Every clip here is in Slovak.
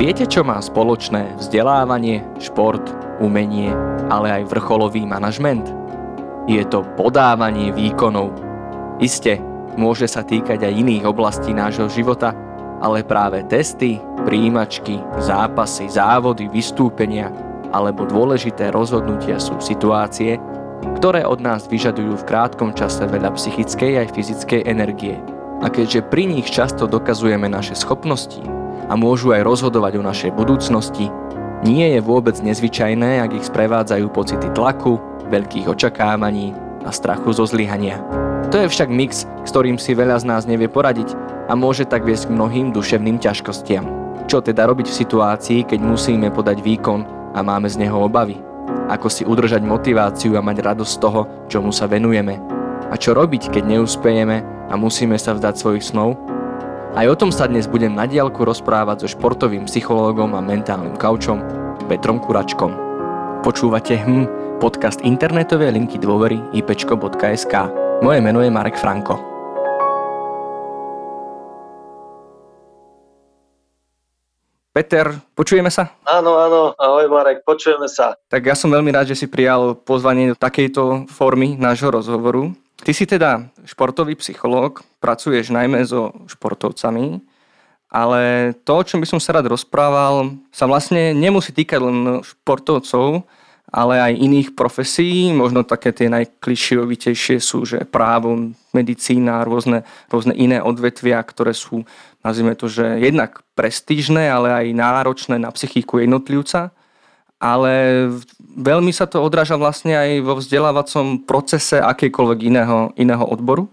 Viete, čo má spoločné vzdelávanie, šport, umenie, ale aj vrcholový manažment? Je to podávanie výkonov. Isté, môže sa týkať aj iných oblastí nášho života, ale práve testy, príjimačky, zápasy, závody, vystúpenia alebo dôležité rozhodnutia sú situácie, ktoré od nás vyžadujú v krátkom čase veľa psychickej aj fyzickej energie. A keďže pri nich často dokazujeme naše schopnosti, a môžu aj rozhodovať o našej budúcnosti, nie je vôbec nezvyčajné, ak ich sprevádzajú pocity tlaku, veľkých očakávaní a strachu zo zlyhania. To je však mix, s ktorým si veľa z nás nevie poradiť a môže tak viesť k mnohým duševným ťažkostiam. Čo teda robiť v situácii, keď musíme podať výkon a máme z neho obavy? Ako si udržať motiváciu a mať radosť z toho, čomu sa venujeme? A čo robiť, keď neúspejeme a musíme sa vzdať svojich snov aj o tom sa dnes budem na diálku rozprávať so športovým psychológom a mentálnym kaučom Petrom Kuračkom. Počúvate HM, podcast internetovej linky dôvery ipečko.sk. Moje meno je Marek Franko. Peter, počujeme sa? Áno, áno, ahoj Marek, počujeme sa. Tak ja som veľmi rád, že si prijal pozvanie do takejto formy nášho rozhovoru. Ty si teda športový psychológ, pracuješ najmä so športovcami, ale to, o čom by som sa rád rozprával, sa vlastne nemusí týkať len športovcov, ale aj iných profesí. Možno také tie najklišiovitejšie sú, že právo, medicína, rôzne, rôzne iné odvetvia, ktoré sú, nazvime to, že jednak prestížne, ale aj náročné na psychiku jednotlivca ale veľmi sa to odráža vlastne aj vo vzdelávacom procese akejkoľvek iného, iného odboru.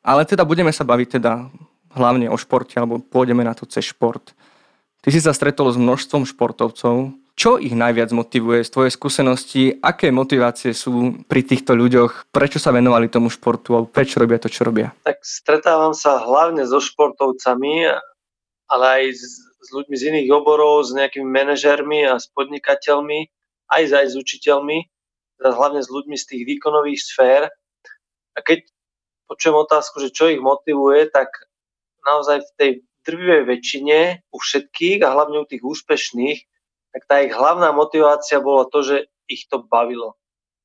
Ale teda budeme sa baviť teda hlavne o športe, alebo pôjdeme na to cez šport. Ty si sa stretol s množstvom športovcov. Čo ich najviac motivuje z tvojej skúsenosti? Aké motivácie sú pri týchto ľuďoch? Prečo sa venovali tomu športu? Alebo prečo robia to, čo robia? Tak stretávam sa hlavne so športovcami, ale aj s ľuďmi z iných oborov, s nejakými manažermi a s podnikateľmi, aj, aj s učiteľmi, teda hlavne s ľuďmi z tých výkonových sfér. A keď počujem otázku, že čo ich motivuje, tak naozaj v tej drvivej väčšine u všetkých a hlavne u tých úspešných, tak tá ich hlavná motivácia bola to, že ich to bavilo.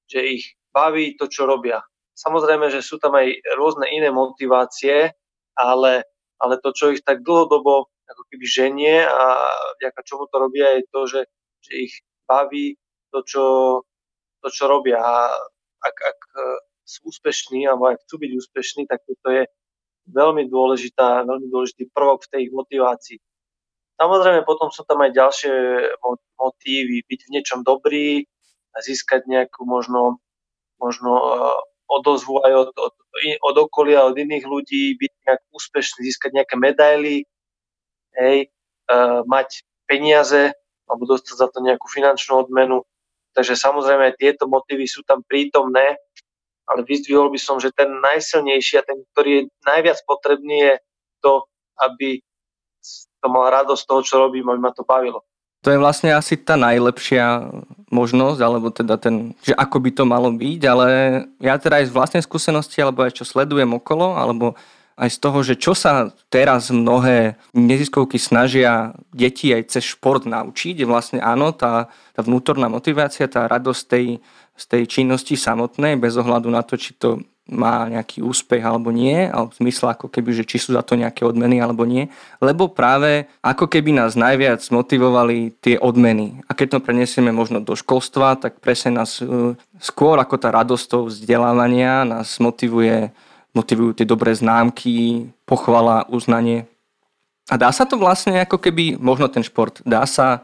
Že ich baví to, čo robia. Samozrejme, že sú tam aj rôzne iné motivácie, ale, ale to, čo ich tak dlhodobo keby ženie a vďaka čomu to robia je to, že, že ich baví to, čo, to, čo robia. A ak, ak e, sú úspešní alebo ak chcú byť úspešní, tak to je veľmi, dôležitá, veľmi dôležitý prvok v tej ich motivácii. Samozrejme, potom sú tam aj ďalšie motívy, byť v niečom dobrý, získať nejakú možno, možno e, odozvu aj od, od, od okolia, od iných ľudí, byť nejak úspešný, získať nejaké medaily, hej, uh, mať peniaze alebo dostať za to nejakú finančnú odmenu. Takže samozrejme tieto motívy sú tam prítomné, ale vyzdvihol by som, že ten najsilnejší a ten, ktorý je najviac potrebný je to, aby to mal radosť toho, čo robím, aby ma to bavilo. To je vlastne asi tá najlepšia možnosť, alebo teda ten, že ako by to malo byť, ale ja teda aj z vlastnej skúsenosti, alebo aj čo sledujem okolo, alebo aj z toho, že čo sa teraz mnohé neziskovky snažia deti aj cez šport naučiť, vlastne áno, tá, tá vnútorná motivácia, tá radosť tej, z tej činnosti samotnej, bez ohľadu na to, či to má nejaký úspech alebo nie, alebo v zmysle ako keby, že či sú za to nejaké odmeny alebo nie, lebo práve ako keby nás najviac motivovali tie odmeny. A keď to prenesieme možno do školstva, tak presne nás e, skôr ako tá radosť toho vzdelávania nás motivuje motivujú tie dobré známky, pochvala, uznanie. A dá sa to vlastne ako keby, možno ten šport, dá sa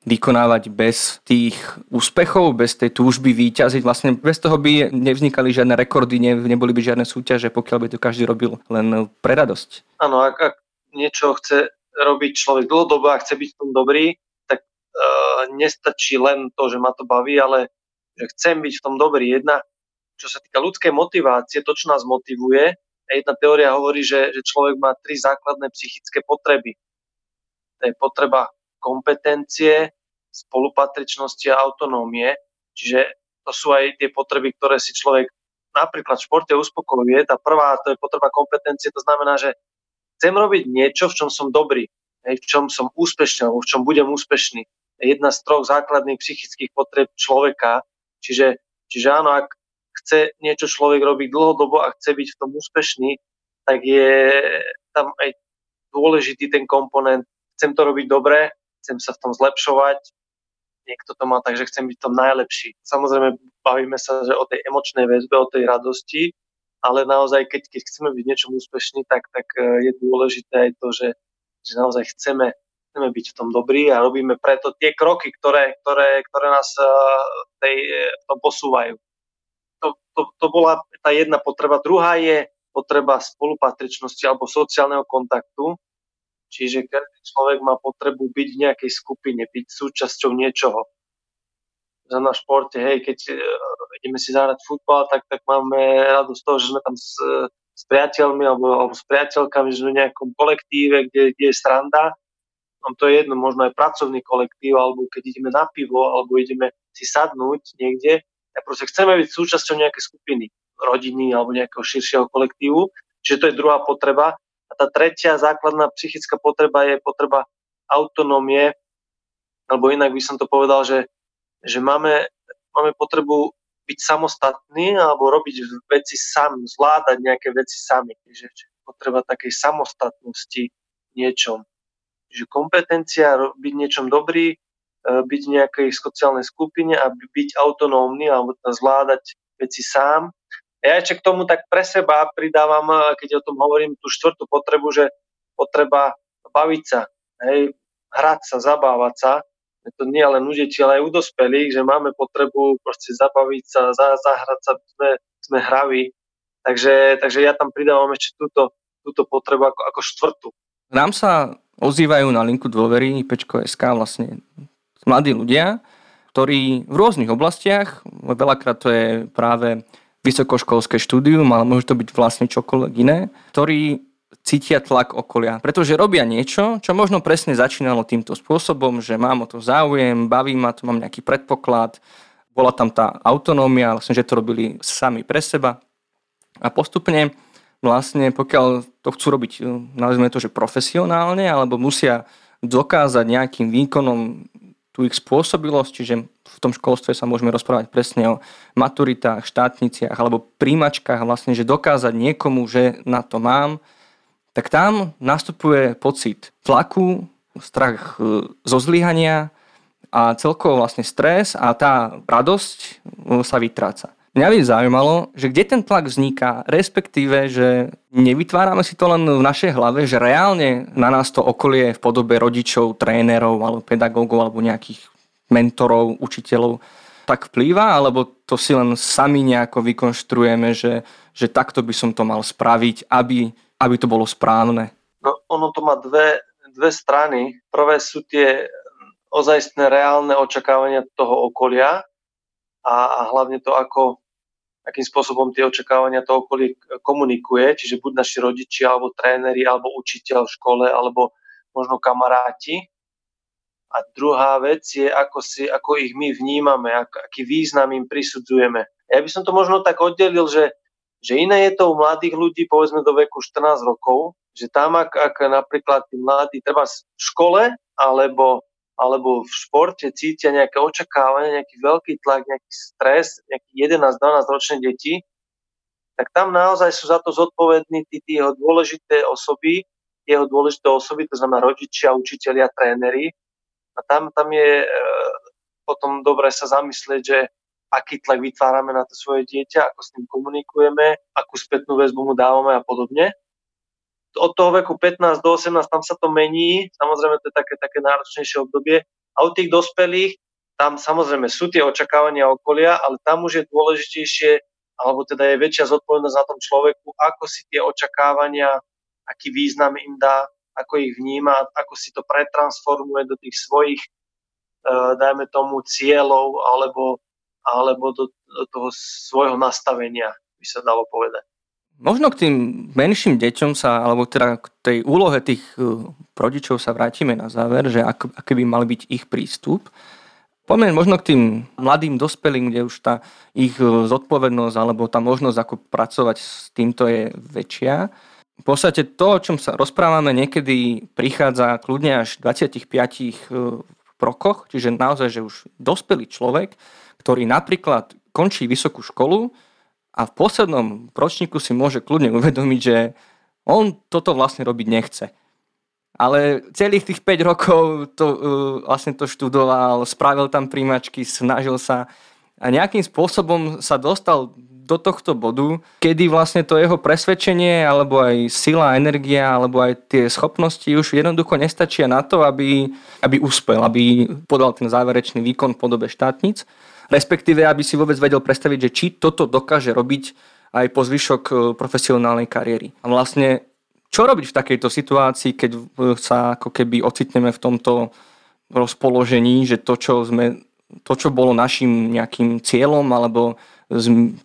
vykonávať bez tých úspechov, bez tej túžby výťaziť. Vlastne bez toho by nevznikali žiadne rekordy, ne, neboli by žiadne súťaže, pokiaľ by to každý robil len pre radosť. Áno, ak, ak niečo chce robiť človek dlhodobo a chce byť v tom dobrý, tak e, nestačí len to, že ma to baví, ale že chcem byť v tom dobrý. Jedna čo sa týka ľudskej motivácie, to, čo nás motivuje, jedna teória hovorí, že, že človek má tri základné psychické potreby. To je potreba kompetencie, spolupatričnosti a autonómie. Čiže to sú aj tie potreby, ktoré si človek napríklad v športe uspokojuje. Tá prvá, to je potreba kompetencie, to znamená, že chcem robiť niečo, v čom som dobrý. v čom som úspešný alebo v čom budem úspešný. Jedna z troch základných psychických potreb človeka. Čiže, čiže áno, ak chce niečo človek robiť dlhodobo a chce byť v tom úspešný, tak je tam aj dôležitý ten komponent. Chcem to robiť dobre, chcem sa v tom zlepšovať, niekto to má tak, že chcem byť v tom najlepší. Samozrejme, bavíme sa že o tej emočnej väzbe, o tej radosti, ale naozaj, keď, keď chceme byť niečom úspešní, tak, tak e, je dôležité aj to, že, že naozaj chceme, chceme byť v tom dobrí a robíme preto tie kroky, ktoré, ktoré, ktoré nás e, tej, e, v tom posúvajú. To, to, bola tá jedna potreba. Druhá je potreba spolupatričnosti alebo sociálneho kontaktu. Čiže každý človek má potrebu byť v nejakej skupine, byť súčasťou niečoho na športe, hej, keď uh, ideme si zahrať futbal, tak, tak máme radosť toho, že sme tam s, s priateľmi alebo, alebo s priateľkami, že sme v nejakom kolektíve, kde, kde je stranda. Nám to je jedno, možno aj pracovný kolektív, alebo keď ideme na pivo, alebo ideme si sadnúť niekde, tak proste chceme byť súčasťou nejakej skupiny, rodiny alebo nejakého širšieho kolektívu. Čiže to je druhá potreba. A tá tretia základná psychická potreba je potreba autonómie, alebo inak by som to povedal, že že máme, máme potrebu byť samostatní alebo robiť veci sami, zvládať nejaké veci sami. Že potreba takej samostatnosti niečom. Že kompetencia byť niečom dobrý, byť v nejakej sociálnej skupine a byť autonómny alebo teda zvládať veci sám. Ja ešte k tomu tak pre seba pridávam, e, keď o tom hovorím, tú štvrtú potrebu, že potreba baviť sa, hej, hrať sa, zabávať sa to nie len u detí, ale aj u dospelých, že máme potrebu proste zabaviť sa, za, zahrať sa, sme, sme hraví. Takže, takže ja tam pridávam ešte túto, túto potrebu ako, ako štvrtú. Nám sa ozývajú na linku dôvery Pečko.sk vlastne mladí ľudia, ktorí v rôznych oblastiach, veľakrát to je práve vysokoškolské štúdium, ale môže to byť vlastne čokoľvek iné, ktorí cítia tlak okolia. Pretože robia niečo, čo možno presne začínalo týmto spôsobom, že mám o to záujem, baví ma to, mám nejaký predpoklad, bola tam tá autonómia, vlastne, že to robili sami pre seba. A postupne vlastne, pokiaľ to chcú robiť, nazvime to, že profesionálne, alebo musia dokázať nejakým výkonom tú ich spôsobilosť, čiže v tom školstve sa môžeme rozprávať presne o maturitách, štátniciach alebo príjmačkách, vlastne, že dokázať niekomu, že na to mám, tak tam nastupuje pocit tlaku, strach e, zo zlyhania a celkovo vlastne stres a tá radosť e, sa vytráca. Mňa by zaujímalo, že kde ten tlak vzniká, respektíve, že nevytvárame si to len v našej hlave, že reálne na nás to okolie v podobe rodičov, trénerov alebo pedagógov alebo nejakých mentorov, učiteľov tak vplýva, alebo to si len sami nejako vykonštruujeme, že, že takto by som to mal spraviť, aby aby to bolo správne? No, ono to má dve, dve strany. Prvé sú tie ozajstné reálne očakávania toho okolia a, a hlavne to, ako, akým spôsobom tie očakávania to okolie komunikuje, čiže buď naši rodičia, alebo tréneri, alebo učiteľ v škole, alebo možno kamaráti. A druhá vec je, ako, si, ako ich my vnímame, ak, aký význam im prisudzujeme. Ja by som to možno tak oddelil, že že iné je to u mladých ľudí, povedzme do veku 14 rokov, že tam, ak, ak napríklad tí mladí, treba v škole alebo, alebo v športe cítia nejaké očakávanie, nejaký veľký tlak, nejaký stres, nejaký 11-12 ročné deti, tak tam naozaj sú za to zodpovední tí, tí jeho dôležité osoby, jeho dôležité osoby, to znamená rodičia, učitelia, tréneri. A tam, tam je e, potom dobre sa zamyslieť, že aký tlak vytvárame na to svoje dieťa, ako s ním komunikujeme, akú spätnú väzbu mu dávame a podobne. Od toho veku 15 do 18 tam sa to mení, samozrejme to je také, také náročnejšie obdobie. A u tých dospelých tam samozrejme sú tie očakávania okolia, ale tam už je dôležitejšie, alebo teda je väčšia zodpovednosť na tom človeku, ako si tie očakávania, aký význam im dá, ako ich vníma, ako si to pretransformuje do tých svojich, uh, dajme tomu, cieľov alebo alebo do, do toho svojho nastavenia, by sa dalo povedať. Možno k tým menším deťom sa, alebo teda k tej úlohe tých e, rodičov sa vrátime na záver, že ak, aký by mal byť ich prístup. Poďme možno k tým mladým dospelým, kde už tá ich e, zodpovednosť alebo tá možnosť ako pracovať s týmto je väčšia. v podstate to, o čom sa rozprávame, niekedy prichádza kľudne až v 25 e, rokoch, čiže naozaj, že už dospelý človek, ktorý napríklad končí vysokú školu a v poslednom ročníku si môže kľudne uvedomiť, že on toto vlastne robiť nechce. Ale celých tých 5 rokov to, uh, vlastne to študoval, spravil tam príjmačky, snažil sa a nejakým spôsobom sa dostal do tohto bodu, kedy vlastne to jeho presvedčenie, alebo aj sila, energia, alebo aj tie schopnosti už jednoducho nestačia na to, aby, aby uspel, aby podal ten záverečný výkon v podobe štátnic, respektíve aby si vôbec vedel predstaviť, že či toto dokáže robiť aj po zvyšok e, profesionálnej kariéry. A vlastne čo robiť v takejto situácii, keď e, sa ako keby ocitneme v tomto rozpoložení, že to, čo sme to, čo bolo našim nejakým cieľom alebo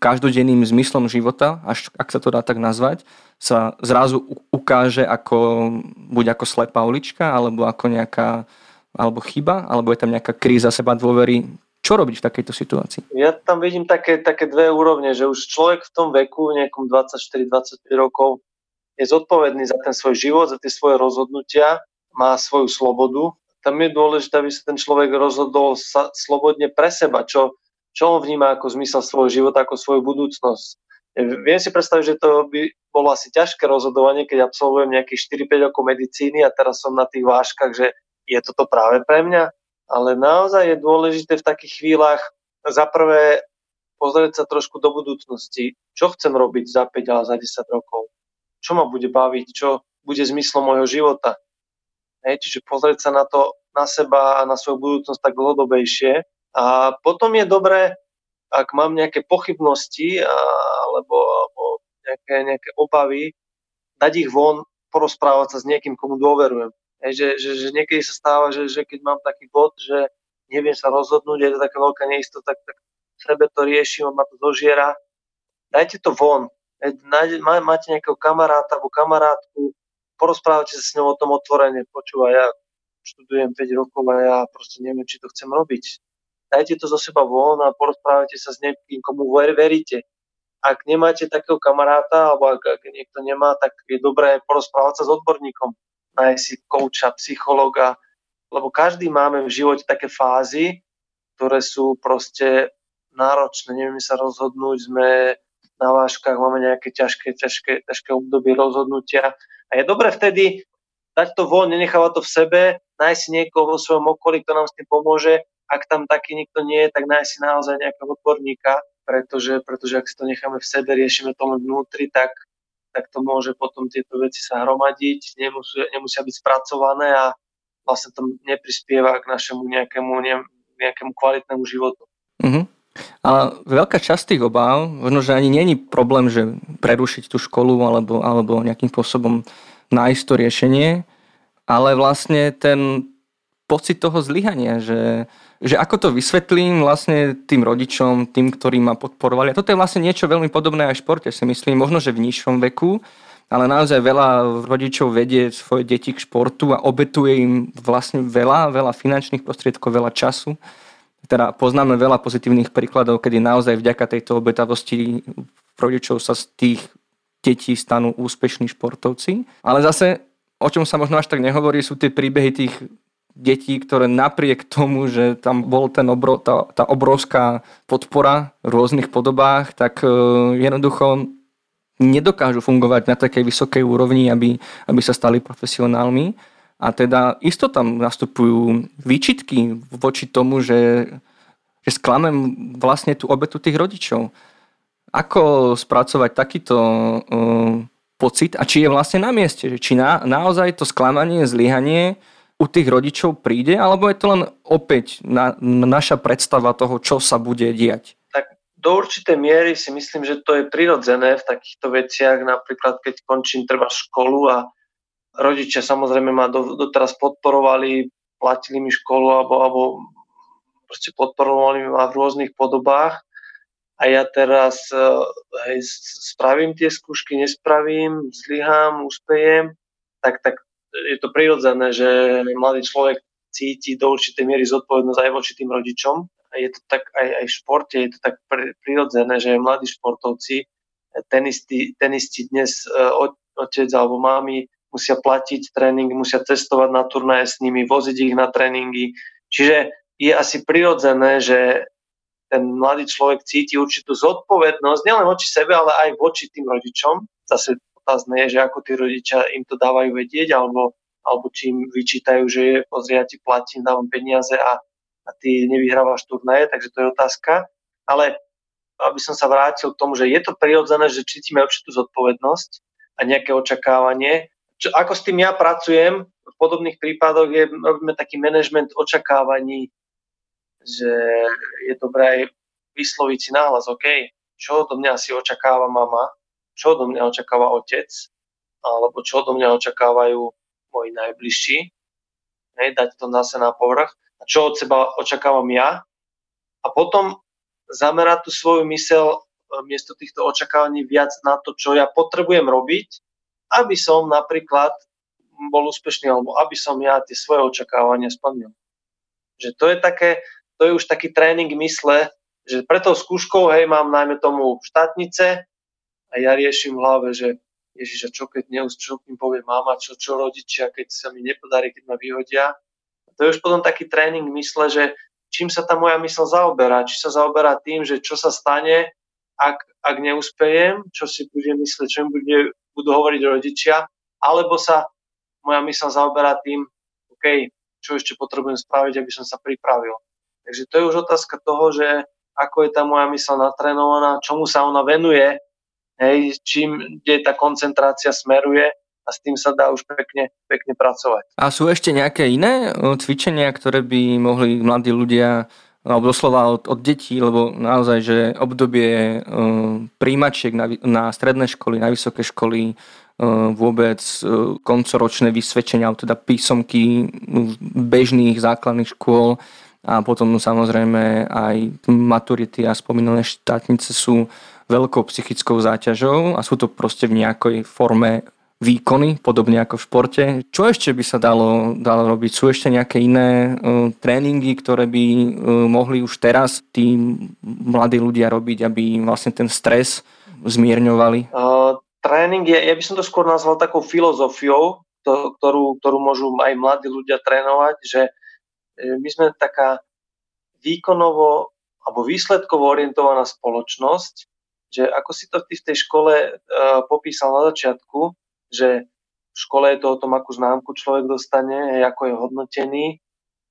každodenným zmyslom života, až ak sa to dá tak nazvať, sa zrazu ukáže ako, buď ako slepá ulička, alebo ako nejaká alebo chyba, alebo je tam nejaká kríza seba dôvery. Čo robiť v takejto situácii? Ja tam vidím také, také dve úrovne, že už človek v tom veku, nejakom 24-25 rokov, je zodpovedný za ten svoj život, za tie svoje rozhodnutia, má svoju slobodu. Tam je dôležité, aby sa ten človek rozhodol sa, slobodne pre seba, čo, čo on vníma ako zmysel svojho života, ako svoju budúcnosť. Viem si predstaviť, že to by bolo asi ťažké rozhodovanie, keď absolvujem nejakých 4-5 rokov medicíny a teraz som na tých váškach, že je toto práve pre mňa. Ale naozaj je dôležité v takých chvíľach za prvé pozrieť sa trošku do budúcnosti. Čo chcem robiť za 5 alebo za 10 rokov? Čo ma bude baviť? Čo bude zmyslom môjho života? Hej, čiže pozrieť sa na to, na seba a na svoju budúcnosť tak dlhodobejšie a potom je dobré, ak mám nejaké pochybnosti alebo, alebo nejaké, nejaké obavy, dať ich von, porozprávať sa s niekým, komu dôverujem. Že, že, že niekedy sa stáva, že, že keď mám taký bod, že neviem sa rozhodnúť, je to taká veľká neistota, tak, tak sebe to riešim, ma to zožiera. Dajte to von. máte nejakého kamaráta alebo kamarátku, porozprávajte sa s ňou o tom otvorene. Počúvaj, ja študujem 5 rokov a ja proste neviem, či to chcem robiť dajte to zo seba von a porozprávajte sa s niekým, komu veríte. Ak nemáte takého kamaráta, alebo ak, ak niekto nemá, tak je dobré porozprávať sa s odborníkom. Nájsť si kouča, psychologa, lebo každý máme v živote také fázy, ktoré sú proste náročné, nevieme sa rozhodnúť, sme na váškach, máme nejaké ťažké, ťažké, ťažké obdobie rozhodnutia. A je dobré vtedy dať to von, nenechávať to v sebe, nájsť si niekoho vo svojom okolí, kto nám s tým pomôže ak tam taký nikto nie je, tak nájsť si naozaj nejakého odborníka, pretože, pretože ak si to necháme v sebe, riešime to len vnútri, tak, tak to môže potom tieto veci sa hromadiť, nemusia, nemusia byť spracované a vlastne to neprispieva k našemu nejakému, ne, nejakému kvalitnému životu. Uh-huh. A veľká časť tých obáv, možno, že ani není problém, že prerušiť tú školu alebo, alebo nejakým spôsobom nájsť to riešenie, ale vlastne ten pocit toho zlyhania, že, že ako to vysvetlím vlastne tým rodičom, tým, ktorí ma podporovali. A toto je vlastne niečo veľmi podobné aj v športe, si myslím, možno, že v nižšom veku, ale naozaj veľa rodičov vedie svoje deti k športu a obetuje im vlastne veľa, veľa finančných prostriedkov, veľa času. Teda poznáme veľa pozitívnych príkladov, kedy naozaj vďaka tejto obetavosti rodičov sa z tých detí stanú úspešní športovci. Ale zase, o čom sa možno až tak nehovorí, sú tie príbehy tých detí, ktoré napriek tomu, že tam bol ten obro, tá, tá obrovská podpora v rôznych podobách, tak e, jednoducho nedokážu fungovať na takej vysokej úrovni, aby, aby sa stali profesionálmi. A teda isto tam nastupujú výčitky voči tomu, že, že sklamem vlastne tú obetu tých rodičov. Ako spracovať takýto uh, pocit a či je vlastne na mieste, či na, naozaj to sklamanie, zlyhanie u tých rodičov príde, alebo je to len opäť na, na naša predstava toho, čo sa bude diať? Tak do určitej miery si myslím, že to je prirodzené v takýchto veciach, napríklad keď končím treba školu a rodičia samozrejme ma do, doteraz podporovali, platili mi školu alebo, alebo proste podporovali ma v rôznych podobách a ja teraz hej, spravím tie skúšky, nespravím, zlyhám, úspejem, tak, tak je to prirodzené, že mladý človek cíti do určitej miery zodpovednosť aj voči tým rodičom. Je to tak aj, aj v športe, je to tak prirodzené, že mladí športovci tenisti, tenisti dnes otec alebo mami musia platiť tréning, musia cestovať na turnaje s nimi, voziť ich na tréningy. Čiže je asi prirodzené, že ten mladý človek cíti určitú zodpovednosť, nielen voči sebe, ale aj voči tým rodičom. Zase otázne je, že ako tí rodičia im to dávajú vedieť, alebo, alebo či im vyčítajú, že je, pozri, ja ti platím, dávam peniaze a, a ty nevyhrávaš turnaje, takže to je otázka. Ale aby som sa vrátil k tomu, že je to prirodzené, že cítime určitú zodpovednosť a nejaké očakávanie. Čo, ako s tým ja pracujem, v podobných prípadoch je, robíme taký management očakávaní že je dobré aj vysloviť si náhlas, OK, čo do mňa si očakáva mama, čo do mňa očakáva otec, alebo čo do mňa očakávajú moji najbližší, hej, dať to zase na povrch, a čo od seba očakávam ja, a potom zamerať tú svoju mysel e, miesto týchto očakávaní viac na to, čo ja potrebujem robiť, aby som napríklad bol úspešný, alebo aby som ja tie svoje očakávania splnil. Že to je také, to je už taký tréning mysle, že pre tou skúškou, hej, mám najmä tomu štátnice a ja riešim v hlave, že Ježiš, a čo keď neúst, čo im povie mama, čo, čo rodičia, keď sa mi nepodarí, keď ma vyhodia. To je už potom taký tréning mysle, že čím sa tá moja mysl zaoberá. Či sa zaoberá tým, že čo sa stane, ak, ak neúspejem, čo si budem myslieť, čo im bude, budú hovoriť rodičia, alebo sa moja mysl zaoberá tým, OK, čo ešte potrebujem spraviť, aby som sa pripravil. Takže to je už otázka toho, že ako je tá moja mysl natrénovaná, čomu sa ona venuje, hej, čím, kde tá koncentrácia smeruje a s tým sa dá už pekne, pekne pracovať. A sú ešte nejaké iné cvičenia, ktoré by mohli mladí ľudia alebo doslova od, od detí, lebo naozaj, že obdobie uh, príjmačiek na, na stredné školy, na vysoké školy, uh, vôbec uh, koncoročné vysvedčenia, alebo teda písomky bežných základných škôl, a potom samozrejme aj maturity a spomínané štátnice sú veľkou psychickou záťažou a sú to proste v nejakej forme výkony, podobne ako v športe. Čo ešte by sa dalo, dalo robiť? Sú ešte nejaké iné uh, tréningy, ktoré by uh, mohli už teraz tí mladí ľudia robiť, aby vlastne ten stres zmierňovali? Uh, tréning je, ja by som to skôr nazval takou filozofiou, to, ktorú, ktorú môžu aj mladí ľudia trénovať, že my sme taká výkonovo alebo výsledkovo orientovaná spoločnosť, že ako si to ty v tej škole uh, popísal na začiatku, že v škole je to o tom, akú známku človek dostane, ako je hodnotený,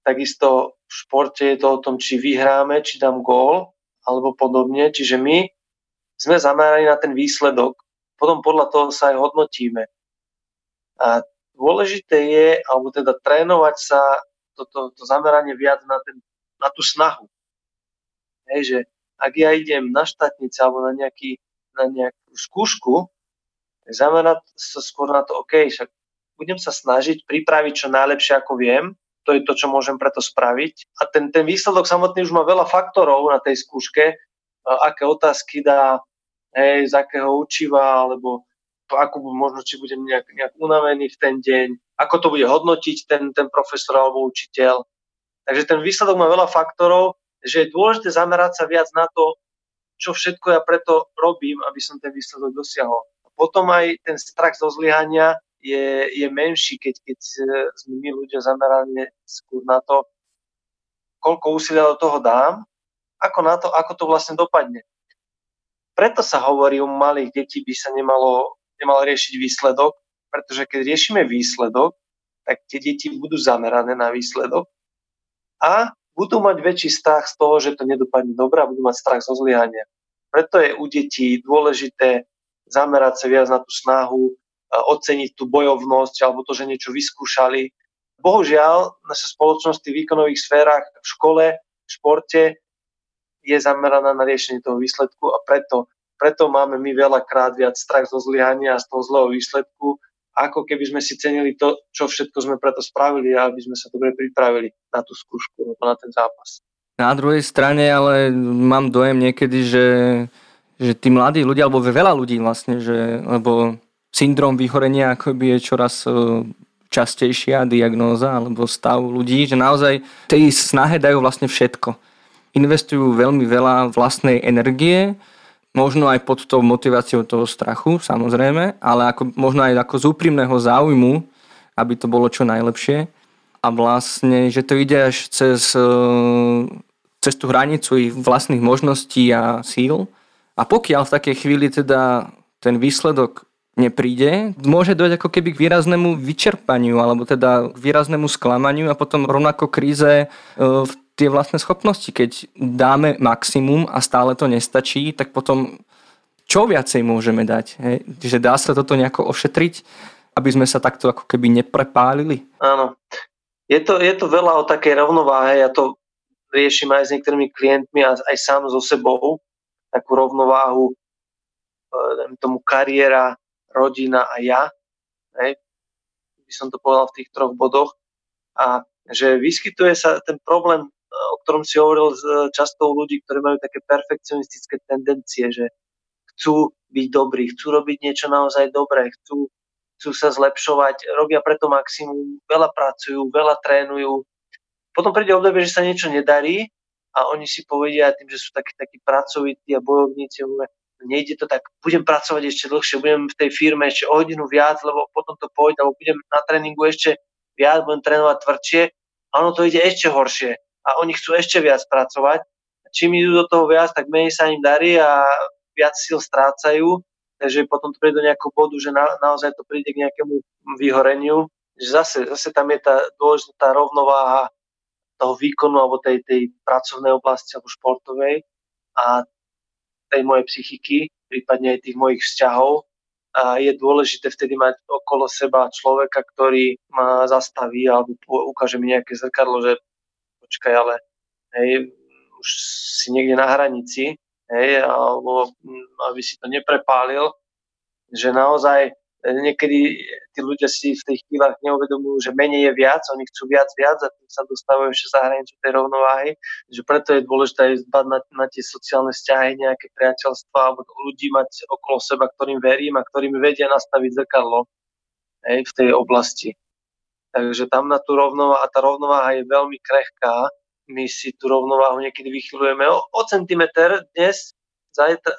takisto v športe je to o tom, či vyhráme, či dám gól, alebo podobne. Čiže my sme zameraní na ten výsledok, potom podľa toho sa aj hodnotíme. A dôležité je, alebo teda trénovať sa to, to, to zameranie viac na, ten, na tú snahu. Hej, že ak ja idem na štátnice alebo na, nejaký, na nejakú skúšku, zamerať sa skôr na to, OK, však budem sa snažiť pripraviť čo najlepšie, ako viem, to je to, čo môžem preto spraviť. A ten, ten výsledok samotný už má veľa faktorov na tej skúške, aké otázky dá, hej, z akého učiva, alebo ako možno, či budem nejak, nejak unavený v ten deň, ako to bude hodnotiť ten, ten profesor alebo učiteľ. Takže ten výsledok má veľa faktorov, že je dôležité zamerať sa viac na to, čo všetko ja preto robím, aby som ten výsledok dosiahol. Potom aj ten strach zo zlyhania je, je menší, keď, keď sme my ľudia zameraní skôr na to, koľko úsilia do toho dám, ako na to, ako to vlastne dopadne. Preto sa hovorí, u malých detí by sa nemalo, nemalo riešiť výsledok, pretože keď riešime výsledok, tak tie deti budú zamerané na výsledok a budú mať väčší strach z toho, že to nedopadne dobre a budú mať strach zo zlyhania. Preto je u detí dôležité zamerať sa viac na tú snahu, oceniť tú bojovnosť alebo to, že niečo vyskúšali. Bohužiaľ, naša spoločnosť v tých výkonových sférach v škole, v športe je zameraná na riešenie toho výsledku a preto, preto máme my veľakrát viac strach zo zlyhania a z toho zlého výsledku ako keby sme si cenili to, čo všetko sme preto spravili a aby sme sa dobre pripravili na tú skúšku alebo na ten zápas. Na druhej strane ale mám dojem niekedy, že, že tí mladí ľudia, alebo veľa ľudí vlastne, že, lebo syndrom vyhorenia akoby je čoraz e, častejšia diagnóza alebo stav ľudí, že naozaj tej snahe dajú vlastne všetko. Investujú veľmi veľa vlastnej energie, možno aj pod tou motiváciou toho strachu, samozrejme, ale ako, možno aj ako z úprimného záujmu, aby to bolo čo najlepšie. A vlastne, že to ide až cez, e, cez tú hranicu ich vlastných možností a síl. A pokiaľ v takej chvíli teda ten výsledok nepríde, môže dojť ako keby k výraznému vyčerpaniu alebo teda k výraznému sklamaniu a potom rovnako kríze e, v tie vlastné schopnosti. Keď dáme maximum a stále to nestačí, tak potom čo viacej môžeme dať? Hej? Že dá sa toto nejako ošetriť, aby sme sa takto ako keby neprepálili? Áno. Je to, je to veľa o takej rovnováhe, ja to riešim aj s niektorými klientmi a aj sám so sebou, takú rovnováhu, tomu kariéra, rodina a ja. Hej? By som to povedal v tých troch bodoch. A že vyskytuje sa ten problém o ktorom si hovoril s často ľudí, ktorí majú také perfekcionistické tendencie, že chcú byť dobrí, chcú robiť niečo naozaj dobré, chcú, chcú sa zlepšovať, robia preto maximum, veľa pracujú, veľa trénujú. Potom príde obdobie, že sa niečo nedarí a oni si povedia tým, že sú takí, takí pracovití a bojovníci, nejde to tak, budem pracovať ešte dlhšie, budem v tej firme ešte o hodinu viac, lebo potom to pôjde, alebo budem na tréningu ešte viac, budem trénovať tvrdšie a ono to ide ešte horšie a oni chcú ešte viac pracovať. Čím idú do toho viac, tak menej sa im darí a viac síl strácajú, takže potom to príde do nejakého bodu, že na, naozaj to príde k nejakému vyhoreniu. Že zase, zase tam je tá dôležitá rovnováha toho výkonu alebo tej, tej pracovnej oblasti alebo športovej a tej mojej psychiky, prípadne aj tých mojich vzťahov. A je dôležité vtedy mať okolo seba človeka, ktorý ma zastaví alebo ukáže mi nejaké zrkadlo, že počkaj, ale hej, už si niekde na hranici, hej, alebo mm, aby si to neprepálil, že naozaj e, niekedy tí ľudia si v tých chvíľach neuvedomujú, že menej je viac, oni chcú viac, viac a tým sa dostávajú ešte za hranicu tej rovnováhy, že preto je dôležité aj zbať na, na tie sociálne vzťahy, nejaké priateľstva alebo ľudí mať okolo seba, ktorým verím a ktorým vedia nastaviť zrkadlo hej, v tej oblasti. Takže tam na tú rovnováhu, a tá rovnováha je veľmi krehká. My si tú rovnováhu niekedy vychylujeme o, o centimeter dnes, zajtra,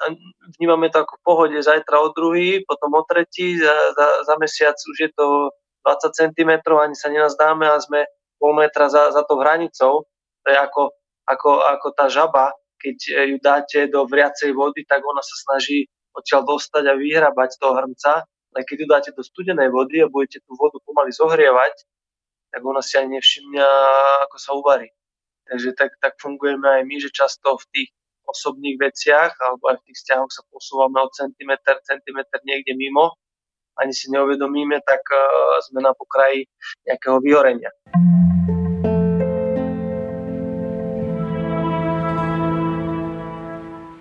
vnímame to ako v pohode, zajtra o druhý, potom o tretí, za, za, za mesiac už je to 20 cm, ani sa nenazdáme a sme pol metra za, za tou hranicou. To je ako, ako, ako tá žaba, keď ju dáte do vriacej vody, tak ona sa snaží odtiaľ dostať a vyhrabať toho hrnca ale keď ju dáte do studenej vody a budete tú vodu pomaly zohrievať, tak ona si aj nevšimne, ako sa uvarí. Takže tak, tak fungujeme aj my, že často v tých osobných veciach alebo aj v tých vzťahoch sa posúvame o centimetr, centimetr niekde mimo, ani si neuvedomíme, tak uh, sme na pokraji nejakého vyhorenia.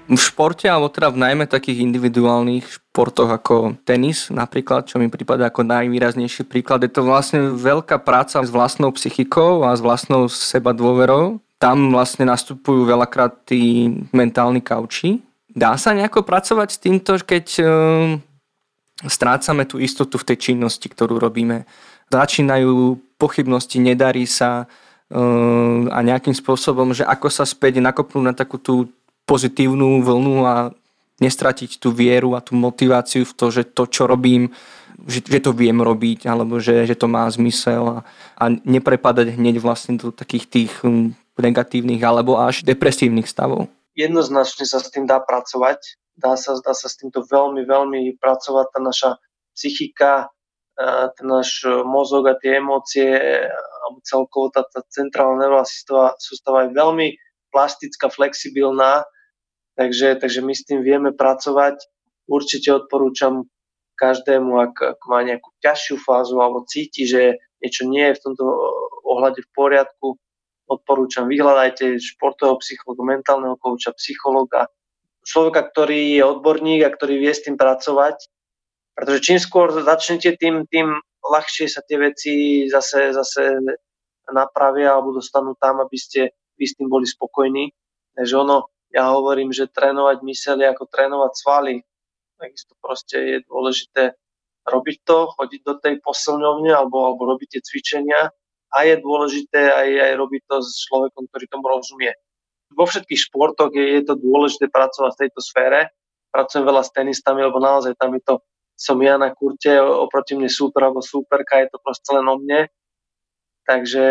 V športe, alebo teda v najmä takých individuálnych športoch ako tenis napríklad, čo mi prípada ako najvýraznejší príklad, je to vlastne veľká práca s vlastnou psychikou a s vlastnou seba dôverou. Tam vlastne nastupujú veľakrát tí mentálni kauči. Dá sa nejako pracovať s týmto, keď uh, strácame tú istotu v tej činnosti, ktorú robíme. Začínajú pochybnosti, nedarí sa uh, a nejakým spôsobom, že ako sa späť nakopnú na takú tú pozitívnu vlnu a nestratiť tú vieru a tú motiváciu v to, že to, čo robím, že, že to viem robiť, alebo že, že to má zmysel a, a neprepadať hneď vlastne do takých tých um, negatívnych alebo až depresívnych stavov. Jednoznačne sa s tým dá pracovať. Dá sa, dá sa s týmto veľmi, veľmi pracovať. Tá naša psychika, ten náš mozog a tie emócie, alebo celkovo tá, tá centrálna nervová sústava je veľmi plastická, flexibilná Takže, takže my s tým vieme pracovať. Určite odporúčam každému, ak, ak má nejakú ťažšiu fázu alebo cíti, že niečo nie je v tomto ohľade v poriadku, odporúčam, vyhľadajte športového psychologa, mentálneho kouča, psychologa, človeka, ktorý je odborník a ktorý vie s tým pracovať. Pretože čím skôr začnete, tým, tým ľahšie sa tie veci zase, zase napravia alebo dostanú tam, aby ste vy s tým boli spokojní. Takže ono, ja hovorím, že trénovať mysel je ako trénovať svaly. Takisto proste je dôležité robiť to, chodiť do tej posilňovne alebo, alebo robiť tie cvičenia a je dôležité aj, aj robiť to s človekom, ktorý tomu rozumie. Vo všetkých športoch je, je to dôležité pracovať v tejto sfére, pracujem veľa s tenistami, lebo naozaj tam je to, som ja na kurte, oproti mne súper alebo súperka, je to proste len o mne. Takže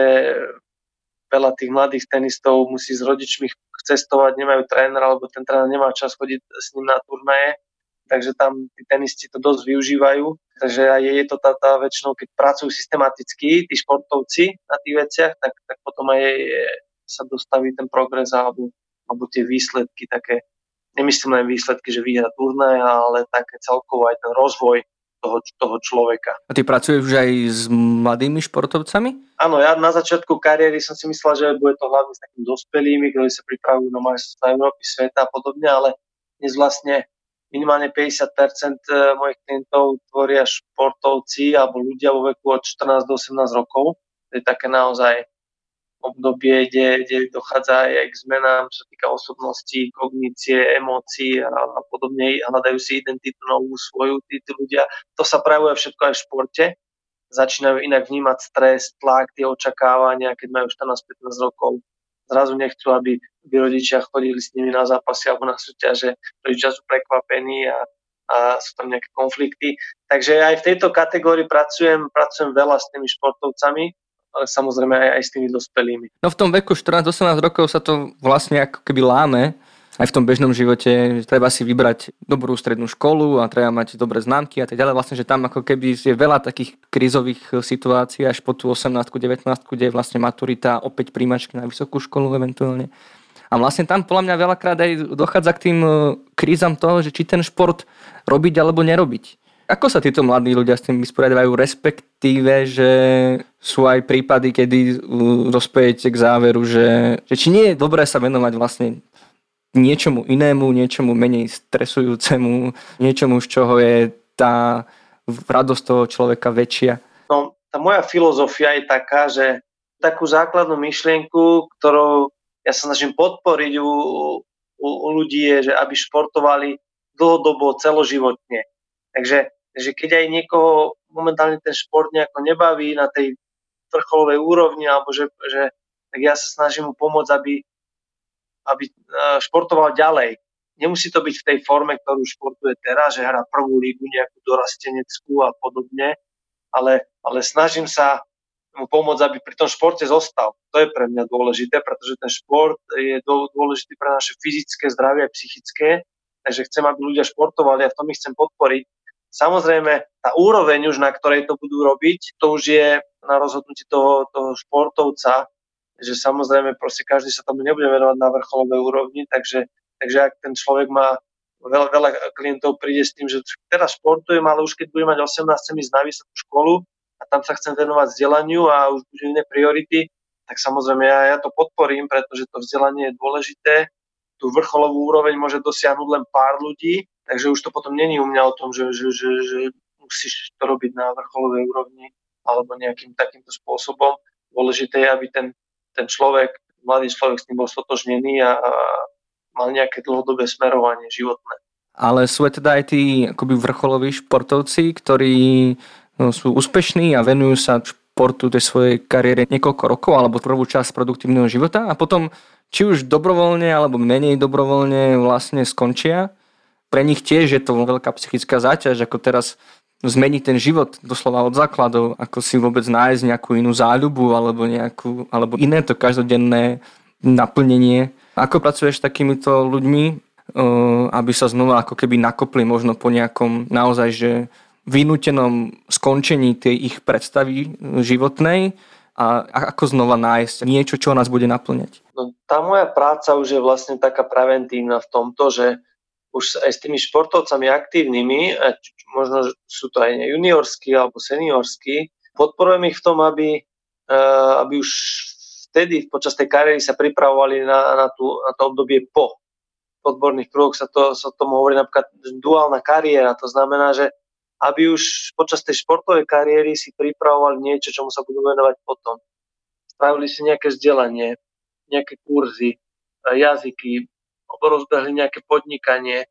veľa tých mladých tenistov musí s rodičmi cestovať, nemajú trénera, alebo ten tréner nemá čas chodiť s ním na turnaje, takže tam tí tenisti to dosť využívajú. Takže aj je to tá, tá väčšinou, keď pracujú systematicky tí športovci na tých veciach, tak, tak potom aj sa dostaví ten progres alebo, alebo tie výsledky také nemyslím len výsledky, že vyhra turnaj, ale také celkovo aj ten rozvoj toho, toho človeka. A ty pracuješ už aj s mladými športovcami? Áno, ja na začiatku kariéry som si myslel, že bude to hlavne s takými dospelými, ktorí sa pripravujú na majstrovstvá Európy, sveta a podobne, ale dnes vlastne minimálne 50% e, mojich klientov tvoria športovci alebo ľudia vo veku od 14 do 18 rokov. To je také naozaj obdobie, kde, kde dochádza aj k zmenám, čo sa týka osobnosti, kognície, emócií a, a podobne. Hľadajú si identitu novú svoju, tí, ľudia. To sa prejavuje všetko aj v športe. Začínajú inak vnímať stres, tlak, tie očakávania, keď majú 14-15 rokov. Zrazu nechcú, aby, aby rodičia chodili s nimi na zápasy alebo na súťaže. Rodičia sú prekvapení a, a sú tam nejaké konflikty. Takže aj v tejto kategórii pracujem, pracujem veľa s tými športovcami, ale samozrejme aj, aj s tými dospelými. No v tom veku 14-18 rokov sa to vlastne ako keby láme, aj v tom bežnom živote treba si vybrať dobrú strednú školu a treba mať dobré známky a tak ďalej. Vlastne, že tam ako keby je veľa takých krízových situácií až po tú 18 19 kde je vlastne maturita, opäť príjmačky na vysokú školu eventuálne. A vlastne tam podľa mňa veľakrát aj dochádza k tým e, krízam toho, že či ten šport robiť alebo nerobiť. Ako sa títo mladí ľudia s tým vysporiadajú, respektíve, že sú aj prípady, kedy dospejete k záveru, že, že či nie je dobré sa venovať vlastne niečomu inému, niečomu menej stresujúcemu, niečomu, z čoho je tá radosť toho človeka väčšia? No, tá moja filozofia je taká, že takú základnú myšlienku, ktorou ja sa snažím podporiť u, u, u ľudí, je, že aby športovali dlhodobo, celoživotne. Takže že keď aj niekoho momentálne ten šport nejako nebaví na tej vrcholovej úrovni, alebo že, že tak ja sa snažím mu pomôcť, aby, aby e, športoval ďalej. Nemusí to byť v tej forme, ktorú športuje teraz, že hrá prvú lígu nejakú dorasteneckú a podobne, ale, ale snažím sa mu pomôcť, aby pri tom športe zostal. To je pre mňa dôležité, pretože ten šport je dôležitý pre naše fyzické zdravie a psychické, takže chcem, aby ľudia športovali a v tom ich chcem podporiť Samozrejme, tá úroveň už, na ktorej to budú robiť, to už je na rozhodnutí toho, toho športovca, že samozrejme proste každý sa tomu nebude venovať na vrcholovej úrovni, takže, takže ak ten človek má veľa, veľa klientov príde s tým, že teraz športujem, ale už keď budem mať 18, chcem ísť na vysokú školu a tam sa chcem venovať vzdelaniu a už budú iné priority, tak samozrejme ja, ja to podporím, pretože to vzdelanie je dôležité. Tú vrcholovú úroveň môže dosiahnuť len pár ľudí, Takže už to potom není u mňa o tom, že, že, že, že musíš to robiť na vrcholovej úrovni alebo nejakým takýmto spôsobom. Dôležité je, aby ten, ten človek, mladý človek s tým bol stotožnený a, a mal nejaké dlhodobé smerovanie životné. Ale sú teda aj tí akoby vrcholoví športovci, ktorí no, sú úspešní a venujú sa športu tej svojej kariére niekoľko rokov alebo prvú časť produktívneho života a potom či už dobrovoľne alebo menej dobrovoľne vlastne skončia pre nich tiež je to veľká psychická záťaž, ako teraz zmeniť ten život doslova od základov, ako si vôbec nájsť nejakú inú záľubu alebo, nejakú, alebo iné to každodenné naplnenie. Ako pracuješ s takýmito ľuďmi, aby sa znova ako keby nakopli možno po nejakom naozaj, že vynútenom skončení tej ich predstavy životnej a ako znova nájsť niečo, čo nás bude naplňať? No, tá moja práca už je vlastne taká preventívna v tomto, že už aj s tými športovcami aktívnymi, možno sú to aj juniorskí alebo seniorskí, podporujem ich v tom, aby, e, aby už vtedy počas tej kariéry sa pripravovali na, na, tú, na to obdobie po. V odborných kruhoch sa, to, sa tomu hovorí napríklad duálna kariéra, to znamená, že aby už počas tej športovej kariéry si pripravovali niečo, čomu sa budú venovať potom. Spravili si nejaké vzdelanie, nejaké kurzy, jazyky, rozbehli nejaké podnikanie,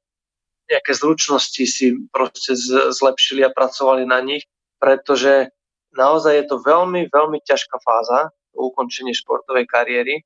nejaké zručnosti si proste zlepšili a pracovali na nich, pretože naozaj je to veľmi, veľmi ťažká fáza, ukončenie športovej kariéry.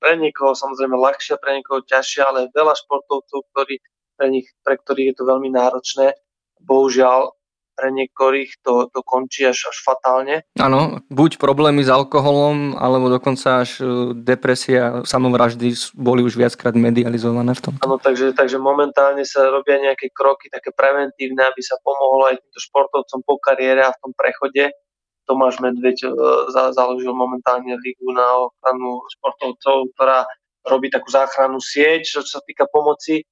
Pre niekoho samozrejme ľahšia, pre niekoho ťažšia, ale veľa športovcov, ktorí pre nich, pre ktorých je to veľmi náročné. Bohužiaľ, pre niektorých to, to končí až, až fatálne. Áno, buď problémy s alkoholom, alebo dokonca až e, depresia, samovraždy boli už viackrát medializované v tom. Áno, takže, takže momentálne sa robia nejaké kroky také preventívne, aby sa pomohlo aj týmto športovcom po kariére a v tom prechode. Tomáš Medveď e, založil momentálne ligu na ochranu športovcov, ktorá robí takú záchrannú sieť, čo sa týka pomoci.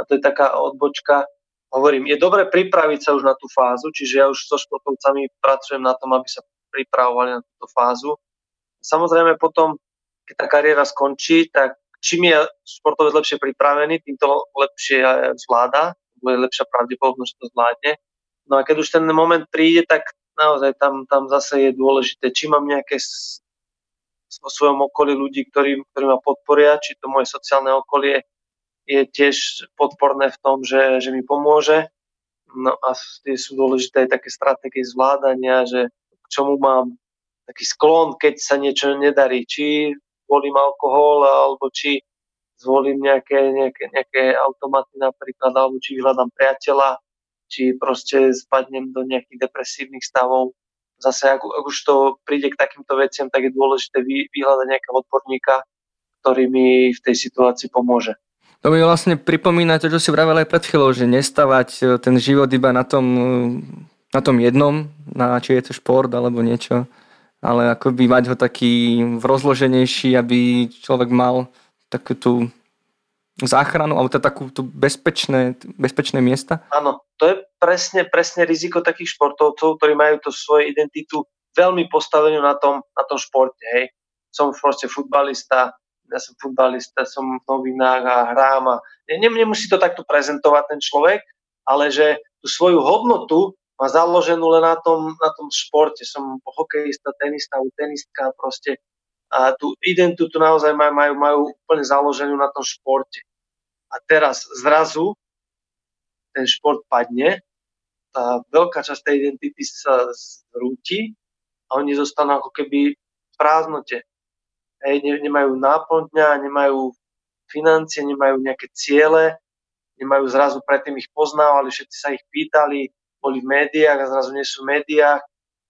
A to je taká odbočka hovorím, je dobre pripraviť sa už na tú fázu, čiže ja už so športovcami pracujem na tom, aby sa pripravovali na túto fázu. Samozrejme potom, keď tá kariéra skončí, tak čím je športovec lepšie pripravený, tým to lepšie zvláda, bude lepšia pravdepodobnosť, že to zvládne. No a keď už ten moment príde, tak naozaj tam, tam zase je dôležité, či mám nejaké vo svojom okolí ľudí, ktorí, ktorí ma podporia, či to moje sociálne okolie je tiež podporné v tom, že, že mi pomôže. No a tie sú dôležité aj také stratégie zvládania, že k čomu mám taký sklon, keď sa niečo nedarí. Či volím alkohol, alebo či zvolím nejaké, nejaké, nejaké automaty napríklad, alebo či vyhľadám priateľa, či proste spadnem do nejakých depresívnych stavov. Zase, ak, ak už to príde k takýmto veciam, tak je dôležité vy, vyhľadať nejakého odborníka, ktorý mi v tej situácii pomôže. To mi vlastne pripomína to, čo si vravel aj pred chvíľou, že nestavať e, ten život iba na tom, e, na tom jednom, na či je to šport alebo niečo, ale by mať ho taký rozloženejší, aby človek mal takú tú záchranu, alebo teda takú tú bezpečné, bezpečné miesta? Áno, to je presne, presne riziko takých športovcov, ktorí majú to svoju identitu veľmi postavenú na tom, na tom športe. Hej. Som proste futbalista, ja som futbalista, som v novinách a hrám a ne, nemusí to takto prezentovať ten človek, ale že tú svoju hodnotu má založenú len na tom, na tom športe. Som hokejista, tenista, tenistka proste a tú identitu naozaj majú, majú, majú úplne založenú na tom športe. A teraz zrazu ten šport padne, tá veľká časť tej identity sa zrúti a oni zostanú ako keby v prázdnote hej, nemajú náplň dňa, nemajú financie, nemajú nejaké ciele, nemajú zrazu predtým ich poznávali, všetci sa ich pýtali, boli v médiách a zrazu nie sú v médiách,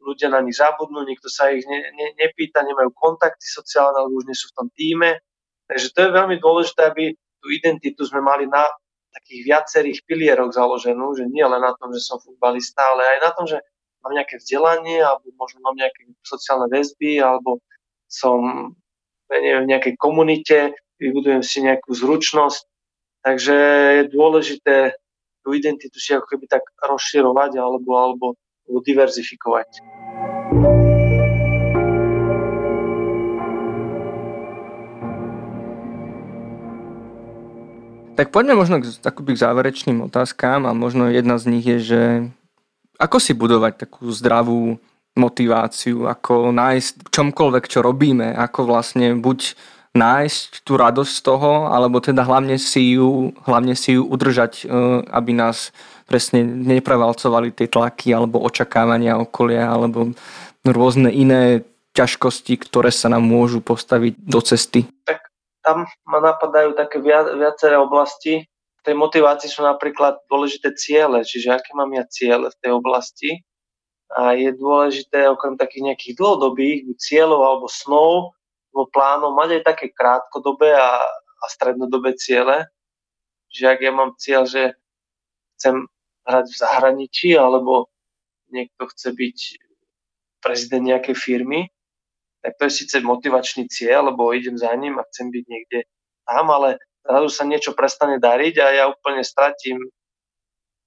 ľudia na nich zabudnú, nikto sa ich ne, ne, nepýta, nemajú kontakty sociálne, alebo už nie sú v tom týme. Takže to je veľmi dôležité, aby tú identitu sme mali na takých viacerých pilieroch založenú, že nie len na tom, že som futbalista, ale aj na tom, že mám nejaké vzdelanie, alebo možno mám nejaké sociálne väzby, alebo som neviem, v nejakej komunite, vybudujem si nejakú zručnosť. Takže je dôležité tú identitu si ako keby tak rozširovať alebo, alebo, alebo diverzifikovať. Tak poďme možno k, k záverečným otázkám a možno jedna z nich je, že ako si budovať takú zdravú motiváciu, ako nájsť čomkoľvek, čo robíme, ako vlastne buď nájsť tú radosť z toho, alebo teda hlavne si ju, hlavne si ju udržať, e, aby nás presne neprevalcovali tie tlaky alebo očakávania okolia alebo rôzne iné ťažkosti, ktoré sa nám môžu postaviť do cesty. Tak tam ma napadajú také viaceré oblasti. V tej motivácii sú napríklad dôležité ciele, čiže aké mám ja ciele v tej oblasti, a je dôležité okrem takých nejakých dlhodobých cieľov alebo snov alebo plánov mať aj také krátkodobé a, a strednodobé ciele. Že ak ja mám cieľ, že chcem hrať v zahraničí alebo niekto chce byť prezident nejakej firmy, tak to je síce motivačný cieľ, lebo idem za ním a chcem byť niekde tam, ale zrazu sa niečo prestane dariť a ja úplne stratím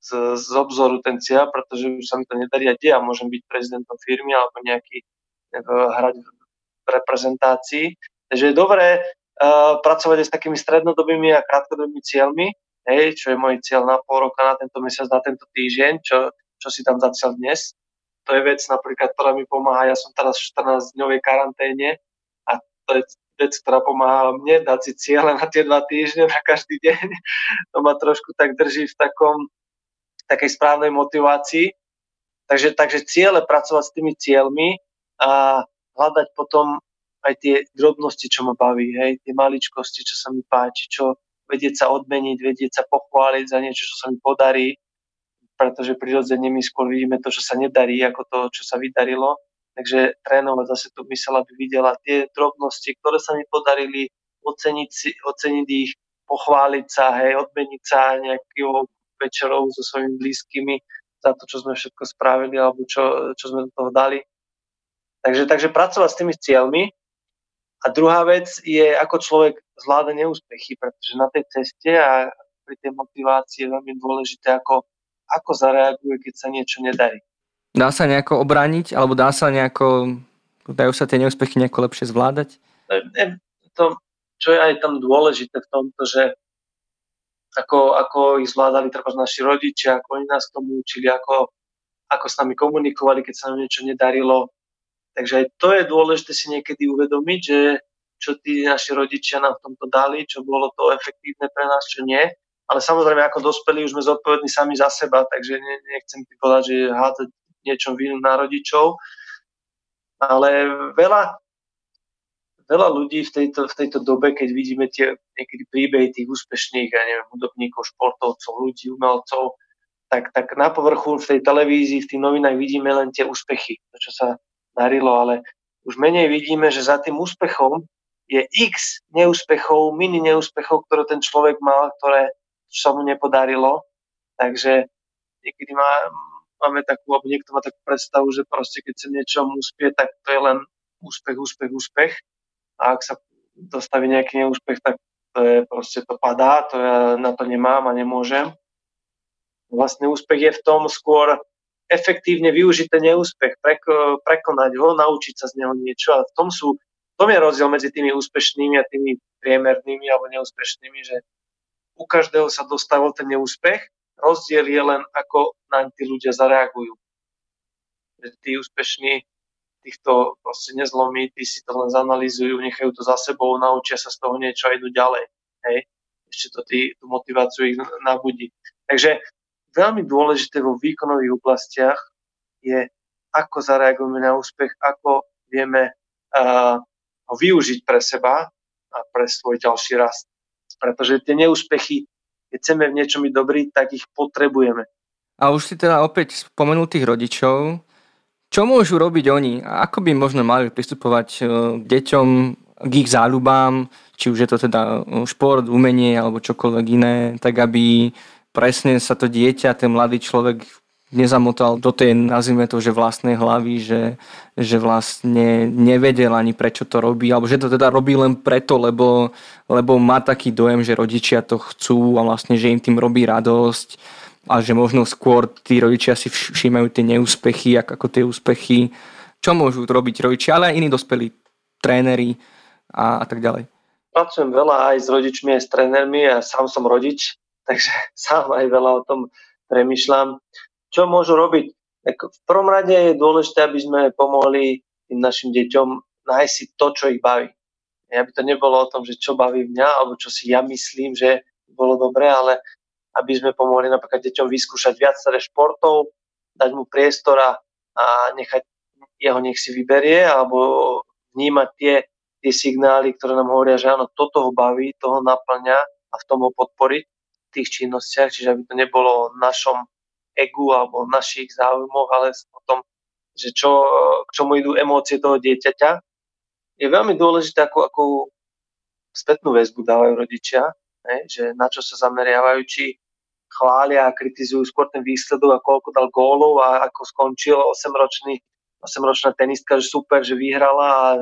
z, obzoru ten cieľ, pretože už sa mi to nedarí a kde ja môžem byť prezidentom firmy alebo nejaký hrať v reprezentácii. Takže je dobré uh, pracovať aj s takými strednodobými a krátkodobými cieľmi, hej, čo je môj cieľ na pol roka, na tento mesiac, na tento týždeň, čo, čo si tam za cieľ dnes. To je vec napríklad, ktorá mi pomáha. Ja som teraz v 14-dňovej karanténe a to je vec, ktorá pomáha mne dať si cieľe na tie dva týždne, na každý deň. To ma trošku tak drží v takom takej správnej motivácii. Takže, takže ciele, pracovať s tými cieľmi a hľadať potom aj tie drobnosti, čo ma baví, hej, tie maličkosti, čo sa mi páči, čo, vedieť sa odmeniť, vedieť sa pochváliť za niečo, čo sa mi podarí, pretože prirodzene my skôr vidíme to, čo sa nedarí, ako to, čo sa vydarilo. Takže trénovať zase tú mysel, aby videla tie drobnosti, ktoré sa mi podarili, oceniť, si, oceniť ich, pochváliť sa, hej, odmeniť sa nejakou večerou so svojimi blízkymi za to, čo sme všetko spravili alebo čo, čo sme do toho dali. Takže, takže pracovať s tými cieľmi. A druhá vec je, ako človek zvláda neúspechy, pretože na tej ceste a pri tej motivácii je veľmi dôležité, ako, ako zareaguje, keď sa niečo nedarí. Dá sa nejako obrániť, alebo dá sa nejako, dajú sa tie neúspechy nejako lepšie zvládať? To, čo je aj tam dôležité v tomto, že ako, ako ich zvládali treba naši rodičia, ako oni nás tomu učili, ako, ako s nami komunikovali, keď sa nám niečo nedarilo. Takže aj to je dôležité si niekedy uvedomiť, že čo tí naši rodičia nám v tomto dali, čo bolo to efektívne pre nás, čo nie. Ale samozrejme, ako dospelí, už sme zodpovední sami za seba, takže nechcem ti povedať, že hádzať niečom vinu na rodičov. Ale veľa, veľa ľudí v tejto, v tejto dobe, keď vidíme tie niekedy príbehy tých úspešných, ja neviem, hudobníkov, športovcov, ľudí, umelcov, tak, tak na povrchu v tej televízii, v tých novinách vidíme len tie úspechy, to, čo sa darilo, ale už menej vidíme, že za tým úspechom je x neúspechov, mini neúspechov, ktoré ten človek mal, ktoré sa mu nepodarilo. Takže niekedy má, máme takú, alebo niekto má takú predstavu, že proste keď sa niečom úspie, tak to je len úspech, úspech, úspech a ak sa dostaví nejaký neúspech, tak to je proste to padá, to ja na to nemám a nemôžem. Vlastne úspech je v tom skôr efektívne využiť ten neúspech, preko, prekonať ho, naučiť sa z neho niečo a v tom sú v tom je rozdiel medzi tými úspešnými a tými priemernými alebo neúspešnými, že u každého sa dostavil ten neúspech, rozdiel je len, ako na tí ľudia zareagujú. Tí úspešní týchto proste nezlomí, tí si to len zanalýzujú, nechajú to za sebou, naučia sa z toho niečo a idú ďalej. Hej. Ešte to tý, tú motiváciu ich nabudí. Takže veľmi dôležité vo výkonových oblastiach je, ako zareagujeme na úspech, ako vieme uh, ho využiť pre seba a pre svoj ďalší rast. Pretože tie neúspechy, keď chceme v niečom byť dobrý, tak ich potrebujeme. A už si teda opäť spomenul tých rodičov. Čo môžu robiť oni? Ako by možno mali pristupovať e, k deťom, k ich záľubám, či už je to teda e, šport, umenie alebo čokoľvek iné, tak aby presne sa to dieťa, ten mladý človek nezamotal do tej, nazvime to, že vlastnej hlavy, že, že vlastne nevedel ani prečo to robí, alebo že to teda robí len preto, lebo, lebo má taký dojem, že rodičia to chcú a vlastne, že im tým robí radosť a že možno skôr tí rodičia si všímajú tie neúspechy ako tie úspechy. Čo môžu robiť rodičia, ale aj iní dospelí tréneri a, a tak ďalej. Pracujem veľa aj s rodičmi, aj s trénermi a sám som rodič, takže sám aj veľa o tom premyšľam. Čo môžu robiť? Tak v prvom rade je dôležité, aby sme pomohli tým našim deťom nájsť si to, čo ich baví. Aby to nebolo o tom, že čo baví mňa, alebo čo si ja myslím, že bolo dobré, ale aby sme pomohli napríklad deťom vyskúšať viaceré športov, dať mu priestor a, nechať jeho nech si vyberie alebo vnímať tie, tie signály, ktoré nám hovoria, že áno, toto ho baví, toho naplňa a v tom ho podporiť v tých činnostiach, čiže aby to nebolo v našom egu alebo našich záujmoch, ale o tom, že čo, k čomu idú emócie toho dieťaťa. Je veľmi dôležité, ako, ako spätnú väzbu dávajú rodičia, ne, že na čo sa zameriavajú, či chvália a kritizujú skôr ten výsledok a koľko dal gólov a ako skončil 8-ročný 8-ročná tenistka, že super, že vyhrala a e,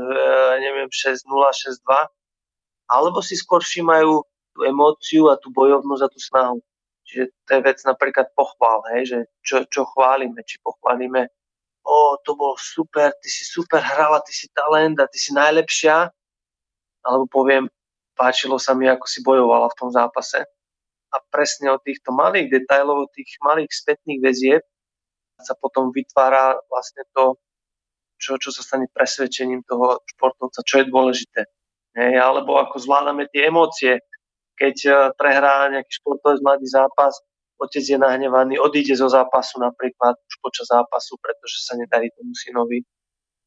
neviem 6-0, 6-2. Alebo si skôr všímajú tú emóciu a tú bojovnosť a tú snahu. Čiže to je vec napríklad pochvál, hej, že čo, čo chválime, či pochválime o, to bolo super, ty si super hrala, ty si talent a ty si najlepšia, alebo poviem, páčilo sa mi, ako si bojovala v tom zápase a presne od týchto malých detajlov, od tých malých spätných väzieb sa potom vytvára vlastne to, čo, čo sa stane presvedčením toho športovca, čo je dôležité. Hej, alebo ako zvládame tie emócie, keď e, prehrá nejaký športovec mladý zápas, otec je nahnevaný, odíde zo zápasu napríklad už počas zápasu, pretože sa nedarí tomu synovi.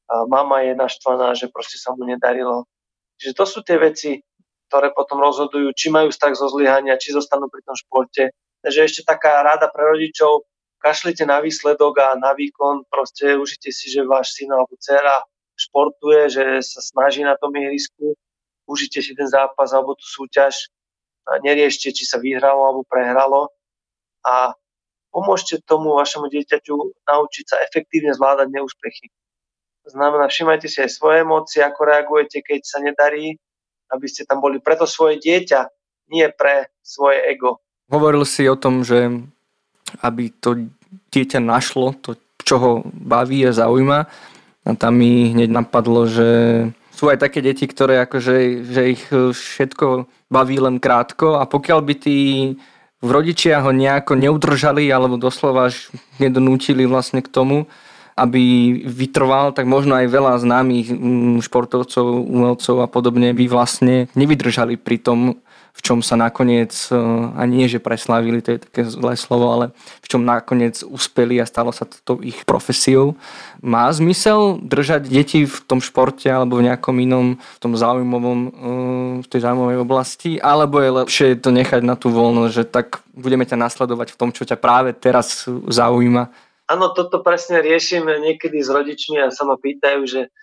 A mama je naštvaná, že proste sa mu nedarilo. Čiže to sú tie veci, ktoré potom rozhodujú, či majú strach zo zlyhania, či zostanú pri tom športe. Takže ešte taká rada pre rodičov, kašlite na výsledok a na výkon, proste užite si, že váš syn alebo dcera športuje, že sa snaží na tom ihrisku, užite si ten zápas alebo tú súťaž, a neriešte, či sa vyhralo alebo prehralo a pomôžte tomu vašemu dieťaťu naučiť sa efektívne zvládať neúspechy. To znamená, všimajte si aj svoje emócie, ako reagujete, keď sa nedarí, aby ste tam boli preto svoje dieťa, nie pre svoje ego. Hovoril si o tom, že aby to dieťa našlo to, čo ho baví a zaujíma. A tam mi hneď napadlo, že sú aj také deti, ktoré akože, že ich všetko baví len krátko a pokiaľ by tí v rodičia ho nejako neudržali alebo doslova až nedonútili vlastne k tomu, aby vytrval, tak možno aj veľa známych mm, športovcov, umelcov a podobne by vlastne nevydržali pri tom, v čom sa nakoniec, e, a nie že preslavili, to je také zlé slovo, ale v čom nakoniec uspeli a stalo sa to ich profesiou. Má zmysel držať deti v tom športe alebo v nejakom inom, v tom zaujímavom, e, v tej zaujímavej oblasti, alebo je lepšie to nechať na tú voľnosť, že tak budeme ťa nasledovať v tom, čo ťa práve teraz zaujíma Áno, toto presne riešim niekedy s rodičmi a sa ma pýtajú, že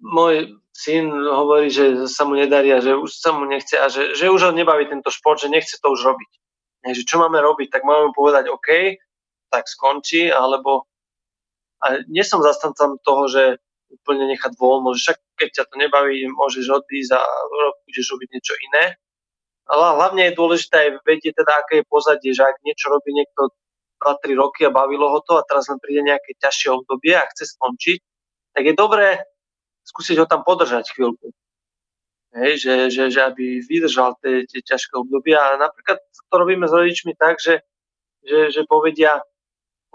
môj syn hovorí, že sa mu nedaria, že už sa mu nechce a že, že už ho nebaví tento šport, že nechce to už robiť. že čo máme robiť, tak máme povedať OK, tak skončí, alebo a nie som zastancom toho, že úplne nechať voľno, že však keď ťa to nebaví, môžeš odísť a budeš robiť niečo iné. Ale hlavne je dôležité aj vedieť teda, aké je pozadie, že ak niečo robí niekto 2-3 roky a bavilo ho to a teraz len príde nejaké ťažšie obdobie a chce skončiť, tak je dobré skúsiť ho tam podržať chvíľku. Hej, že, že, že aby vydržal tie, tie ťažké obdobia. A napríklad to robíme s rodičmi tak, že, že, že povedia,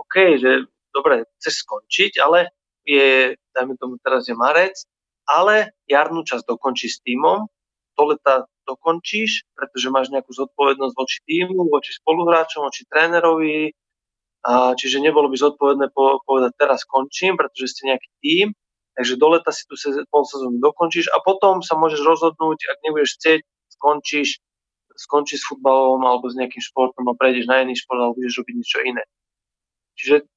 OK, že dobre, chceš skončiť, ale je, dajme tomu teraz je marec, ale jarnú časť dokončí s týmom, to leta dokončíš, pretože máš nejakú zodpovednosť voči týmu, voči spoluhráčom, voči trénerovi, a čiže nebolo by zodpovedné povedať teraz skončím, pretože ste nejaký tím, takže do leta si tu pol sezónu dokončíš a potom sa môžeš rozhodnúť, ak nebudeš chcieť, skončíš, skončíš s futbalom alebo s nejakým športom a prejdeš na iný šport alebo budeš robiť niečo iné. Čiže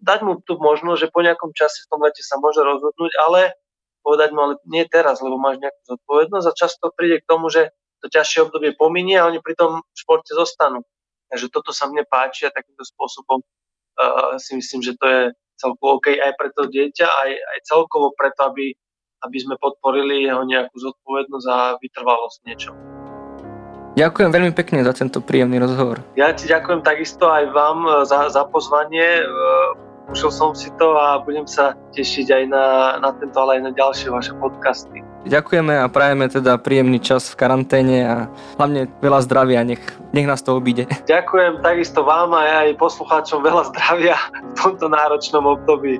dať mu tú možnosť, že po nejakom čase v tom lete sa môže rozhodnúť, ale povedať mu, ale nie teraz, lebo máš nejakú zodpovednosť a často príde k tomu, že to ťažšie obdobie pominie a oni pri tom športe zostanú. Takže toto sa mne páči a takýmto spôsobom uh, si myslím, že to je celkovo OK aj pre to dieťa, aj, aj celkovo preto, aby, aby sme podporili jeho nejakú zodpovednosť a vytrvalosť niečo. Ďakujem veľmi pekne za tento príjemný rozhovor. Ja ti ďakujem takisto aj vám eh, za, za pozvanie. Eh, ušiel som si to a budem sa tešiť aj na, na tento, ale aj na ďalšie vaše podcasty. Ďakujeme a prajeme teda príjemný čas v karanténe a hlavne veľa zdravia, nech, nech nás to obíde. Ďakujem takisto vám a aj poslucháčom veľa zdravia v tomto náročnom období.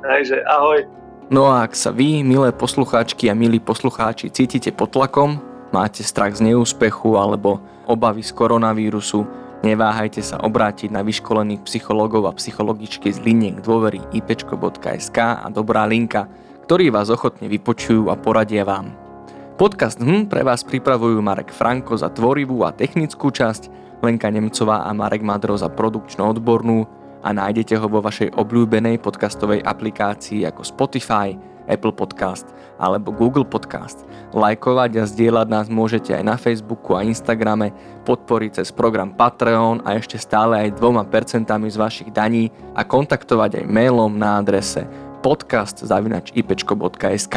Takže ahoj. No a ak sa vy, milé poslucháčky a milí poslucháči, cítite pod tlakom, máte strach z neúspechu alebo obavy z koronavírusu, neváhajte sa obrátiť na vyškolených psychológov a psychologičky z liniek dôvery ipečko.sk a dobrá linka ktorí vás ochotne vypočujú a poradia vám. Podcast HM pre vás pripravujú Marek Franko za tvorivú a technickú časť, Lenka Nemcová a Marek Madro za produkčno-odbornú a nájdete ho vo vašej obľúbenej podcastovej aplikácii ako Spotify, Apple Podcast alebo Google Podcast. Lajkovať a zdieľať nás môžete aj na Facebooku a Instagrame, podporiť cez program Patreon a ešte stále aj dvoma percentami z vašich daní a kontaktovať aj mailom na adrese podcast.ipečko.sk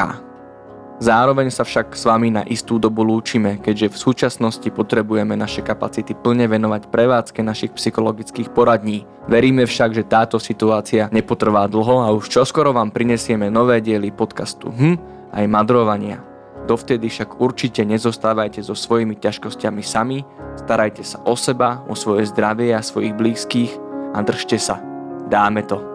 Zároveň sa však s vami na istú dobu lúčime, keďže v súčasnosti potrebujeme naše kapacity plne venovať prevádzke našich psychologických poradní. Veríme však, že táto situácia nepotrvá dlho a už čoskoro vám prinesieme nové diely podcastu Hm aj madrovania. Dovtedy však určite nezostávajte so svojimi ťažkosťami sami, starajte sa o seba, o svoje zdravie a svojich blízkych a držte sa. Dáme to.